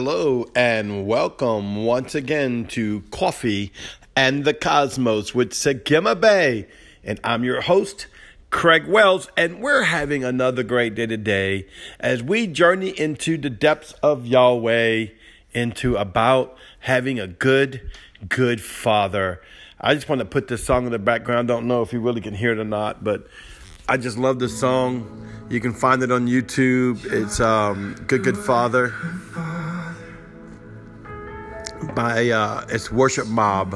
Hello and welcome once again to Coffee and the Cosmos with Sagima Bay. And I'm your host, Craig Wells, and we're having another great day today as we journey into the depths of Yahweh, into about having a good, good father. I just want to put this song in the background. Don't know if you really can hear it or not, but I just love this song. You can find it on YouTube. It's um, Good Good Father by uh, it's Worship Mob,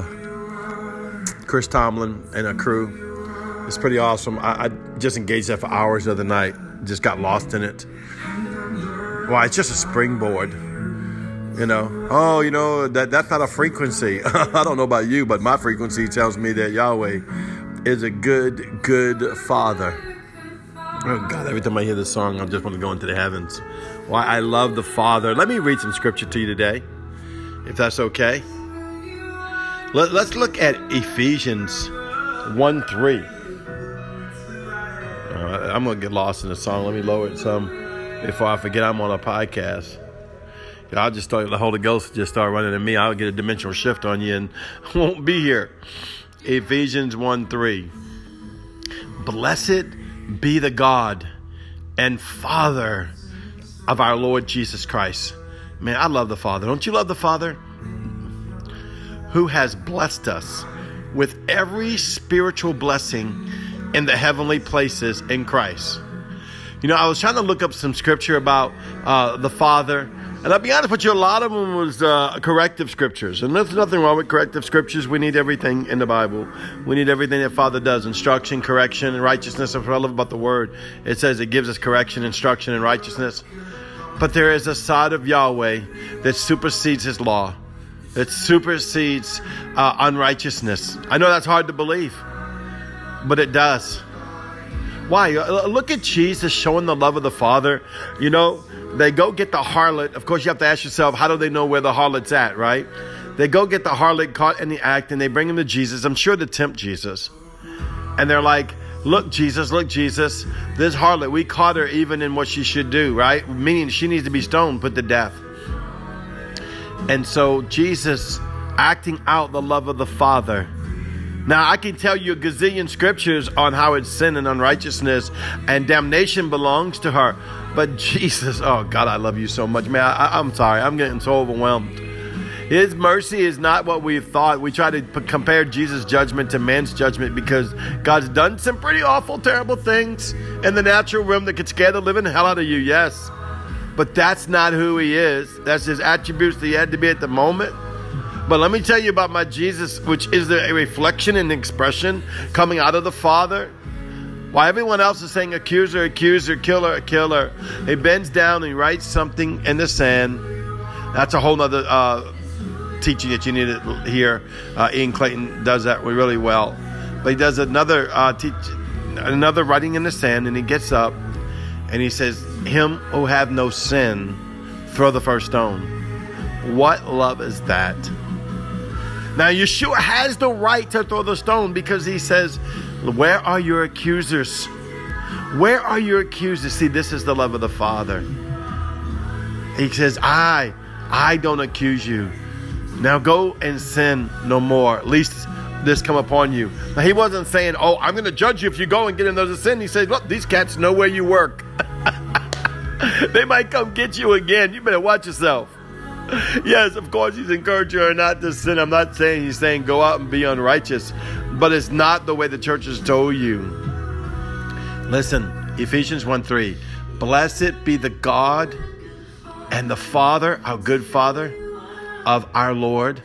Chris Tomlin and a crew. It's pretty awesome. I, I just engaged that for hours the other night. Just got lost in it. Why? It's just a springboard. You know, oh, you know that that's not a frequency. I don't know about you, but my frequency tells me that Yahweh is a good, good Father. Oh God! Every time I hear this song, I just want to go into the heavens. Why? I love the Father. Let me read some scripture to you today if that's okay. Let, us look at Ephesians 1 3. Uh, I'm going to get lost in the song. Let me lower it some before I forget I'm on a podcast. I'll just start, the Holy Ghost just start running in me. I'll get a dimensional shift on you and won't be here. Ephesians 1 3. Blessed be the God and Father of our Lord Jesus Christ Man, I love the Father. Don't you love the Father? Who has blessed us with every spiritual blessing in the heavenly places in Christ. You know, I was trying to look up some scripture about uh, the Father, and I'll be honest with you, a lot of them was uh, corrective scriptures. And there's nothing wrong with corrective scriptures. We need everything in the Bible. We need everything that Father does instruction, correction, and righteousness. That's what I love about the Word. It says it gives us correction, instruction, and righteousness. But there is a side of Yahweh that supersedes his law, that supersedes uh, unrighteousness. I know that's hard to believe, but it does. Why? Uh, look at Jesus showing the love of the Father. You know, they go get the harlot. Of course, you have to ask yourself, how do they know where the harlot's at, right? They go get the harlot caught in the act and they bring him to Jesus. I'm sure to tempt Jesus. And they're like, Look, Jesus, look, Jesus, this harlot, we caught her even in what she should do, right? Meaning she needs to be stoned, put to death. And so Jesus acting out the love of the Father. Now, I can tell you a gazillion scriptures on how it's sin and unrighteousness and damnation belongs to her. But Jesus, oh God, I love you so much. Man, I, I'm sorry. I'm getting so overwhelmed. His mercy is not what we thought. We try to p- compare Jesus' judgment to man's judgment because God's done some pretty awful, terrible things in the natural realm that could scare the living hell out of you, yes. But that's not who he is. That's his attributes that he had to be at the moment. But let me tell you about my Jesus, which is a reflection and expression coming out of the Father. While everyone else is saying accuser, accuser, killer, killer, he bends down and writes something in the sand. That's a whole nother uh, teaching that you need to hear. Uh, Ian Clayton does that really well. But he does another uh, teach, another writing in the sand, and he gets up and he says, "Him who have no sin, throw the first stone." What love is that? Now Yeshua has the right to throw the stone because he says, "Where are your accusers? Where are your accusers?" See, this is the love of the Father. He says, "I, I don't accuse you." Now go and sin no more. lest this come upon you. Now, he wasn't saying, Oh, I'm going to judge you if you go and get in those sin. He said, Look, these cats know where you work. they might come get you again. You better watch yourself. Yes, of course, he's encouraging her not to sin. I'm not saying he's saying go out and be unrighteous, but it's not the way the church has told you. Listen, Ephesians 1 3. Blessed be the God and the Father, our good Father of our Lord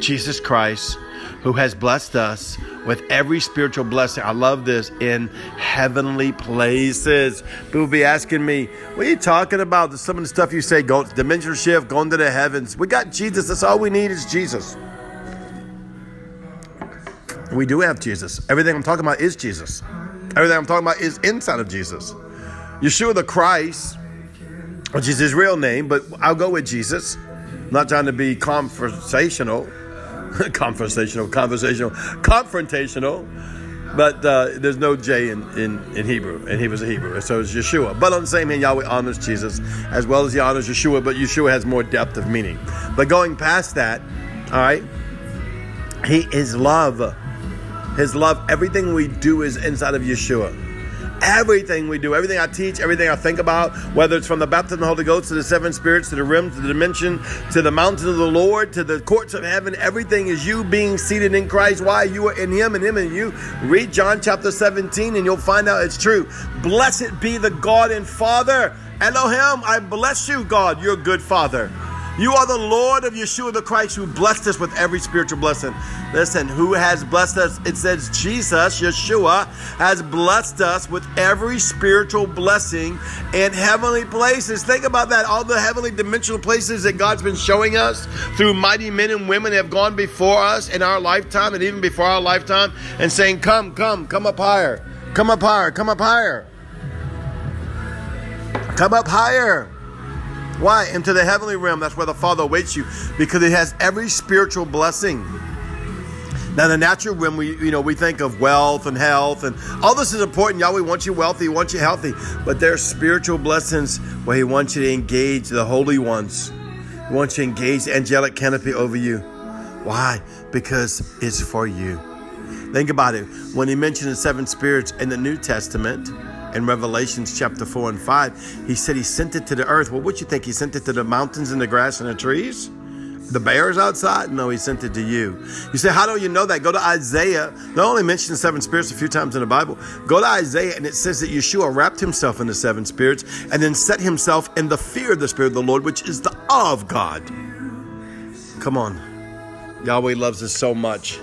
Jesus Christ, who has blessed us with every spiritual blessing. I love this in heavenly places. People be asking me, What are you talking about? Some of the stuff you say, go dimensional shift, going to the heavens. We got Jesus. That's all we need is Jesus. We do have Jesus. Everything I'm talking about is Jesus. Everything I'm talking about is inside of Jesus. Yeshua the Christ, which is his real name, but I'll go with Jesus not trying to be conversational, conversational, conversational, confrontational. but uh, there's no J in, in, in Hebrew, and he was a Hebrew, so it's Yeshua. But on the same hand, Yahweh honors Jesus as well as he honors Yeshua, but Yeshua has more depth of meaning. But going past that, all right, he is love. His love, everything we do is inside of Yeshua. Everything we do, everything I teach, everything I think about, whether it's from the baptism of the Holy Ghost to the seven spirits, to the rim, to the dimension, to the mountain of the Lord, to the courts of heaven, everything is you being seated in Christ. Why? You are in Him and Him in you. Read John chapter 17 and you'll find out it's true. Blessed be the God and Father. Elohim, I bless you, God, your good Father. You are the Lord of Yeshua the Christ who blessed us with every spiritual blessing. Listen, who has blessed us? It says Jesus, Yeshua, has blessed us with every spiritual blessing in heavenly places. Think about that. All the heavenly dimensional places that God's been showing us through mighty men and women have gone before us in our lifetime and even before our lifetime and saying, Come, come, come up higher. Come up higher. Come up higher. Come up higher. Why? Into the heavenly realm. That's where the Father awaits you because it has every spiritual blessing. Now, the natural realm, we you know we think of wealth and health, and all this is important. Yahweh wants you wealthy, wants you healthy, but there are spiritual blessings where He wants you to engage the holy ones. He wants you to engage the angelic canopy over you. Why? Because it's for you. Think about it. When He mentioned the seven spirits in the New Testament, in Revelations chapter 4 and 5, he said he sent it to the earth. Well, what would you think? He sent it to the mountains and the grass and the trees? The bears outside? No, he sent it to you. You say, how do you know that? Go to Isaiah. They only mention the seven spirits a few times in the Bible. Go to Isaiah and it says that Yeshua wrapped himself in the seven spirits and then set himself in the fear of the Spirit of the Lord, which is the awe of God. Come on. Yahweh loves us so much.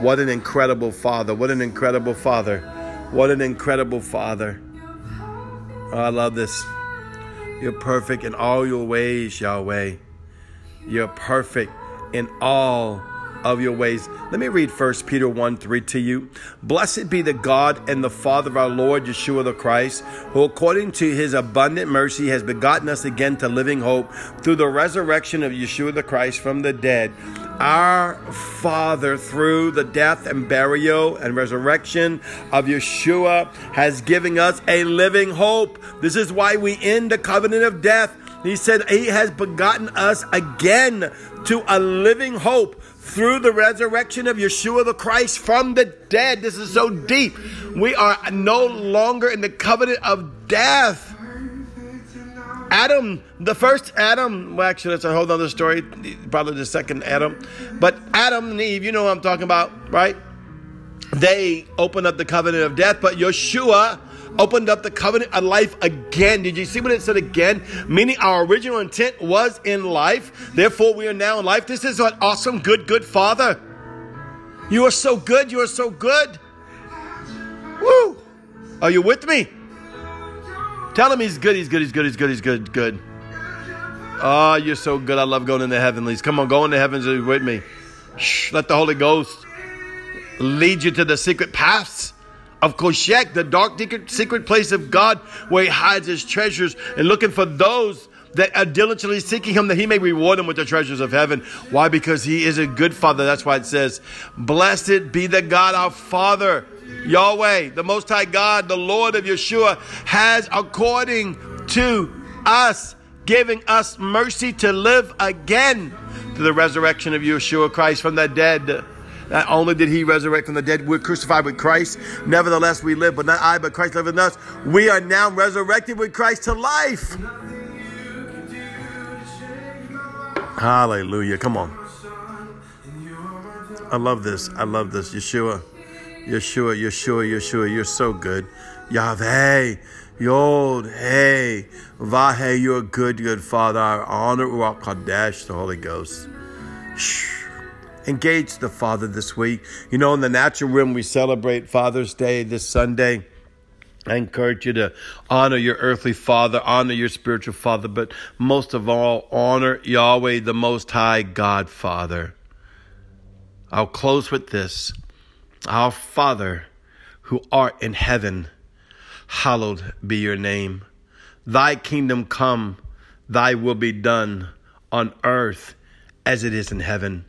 What an incredible Father. What an incredible Father. What an incredible Father. Oh, I love this. You're perfect in all your ways, Yahweh. You're perfect in all of your ways. Let me read 1 Peter 1 3 to you. Blessed be the God and the Father of our Lord Yeshua the Christ, who according to his abundant mercy has begotten us again to living hope through the resurrection of Yeshua the Christ from the dead our Father, through the death and burial and resurrection of Yeshua, has given us a living hope. This is why we end the covenant of death. He said, He has begotten us again to a living hope through the resurrection of Yeshua the Christ from the dead. This is so deep. We are no longer in the covenant of death. Adam, the first Adam, well, actually, that's a whole other story, probably the second Adam. But Adam and Eve, you know what I'm talking about, right? They opened up the covenant of death, but Yeshua opened up the covenant of life again. Did you see what it said again? Meaning our original intent was in life, therefore we are now in life. This is an awesome, good, good Father. You are so good. You are so good. Woo! Are you with me? Tell him he's good, he's good, he's good, he's good, he's good, good. Oh, you're so good. I love going in the heavenlies. Come on, go in the heavens with me. Shh, let the Holy Ghost lead you to the secret paths of Koshek, the dark secret place of God where he hides his treasures and looking for those that are diligently seeking him that he may reward them with the treasures of heaven. Why? Because he is a good father. That's why it says, Blessed be the God our Father Yahweh, the Most High God, the Lord of Yeshua, has according to us, giving us mercy to live again through the resurrection of Yeshua Christ from the dead. Not only did he resurrect from the dead, we're crucified with Christ. Nevertheless, we live, but not I, but Christ liveth in us. We are now resurrected with Christ to life. Hallelujah. Come on. I love this. I love this. Yeshua. Yeshua, Yeshua, Yeshua, you're so good. Yahweh, Yod, Hey, Vahe, you're a good, good Father. I honor Ruach Kadesh, the Holy Ghost. Shh. Engage the Father this week. You know, in the natural realm, we celebrate Father's Day this Sunday. I encourage you to honor your earthly father, honor your spiritual father, but most of all, honor Yahweh, the Most High God Father. I'll close with this. Our Father, who art in heaven, hallowed be your name. Thy kingdom come, thy will be done on earth as it is in heaven.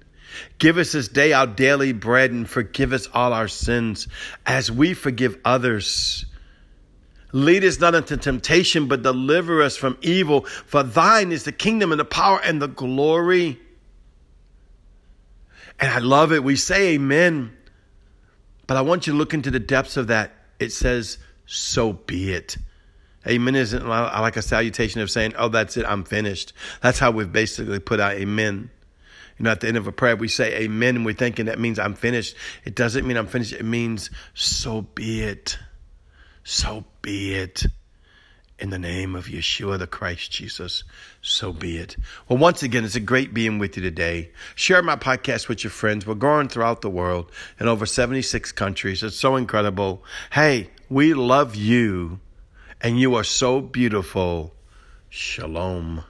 Give us this day our daily bread and forgive us all our sins as we forgive others. Lead us not into temptation, but deliver us from evil. For thine is the kingdom and the power and the glory. And I love it. We say amen. But I want you to look into the depths of that. It says, so be it. Amen isn't like a salutation of saying, oh, that's it, I'm finished. That's how we've basically put out amen. You know, at the end of a prayer, we say amen and we're thinking that means I'm finished. It doesn't mean I'm finished. It means so be it. So be it. In the name of Yeshua the Christ Jesus, so be it. Well, once again, it's a great being with you today. Share my podcast with your friends. We're going throughout the world in over 76 countries. It's so incredible. Hey, we love you, and you are so beautiful. Shalom.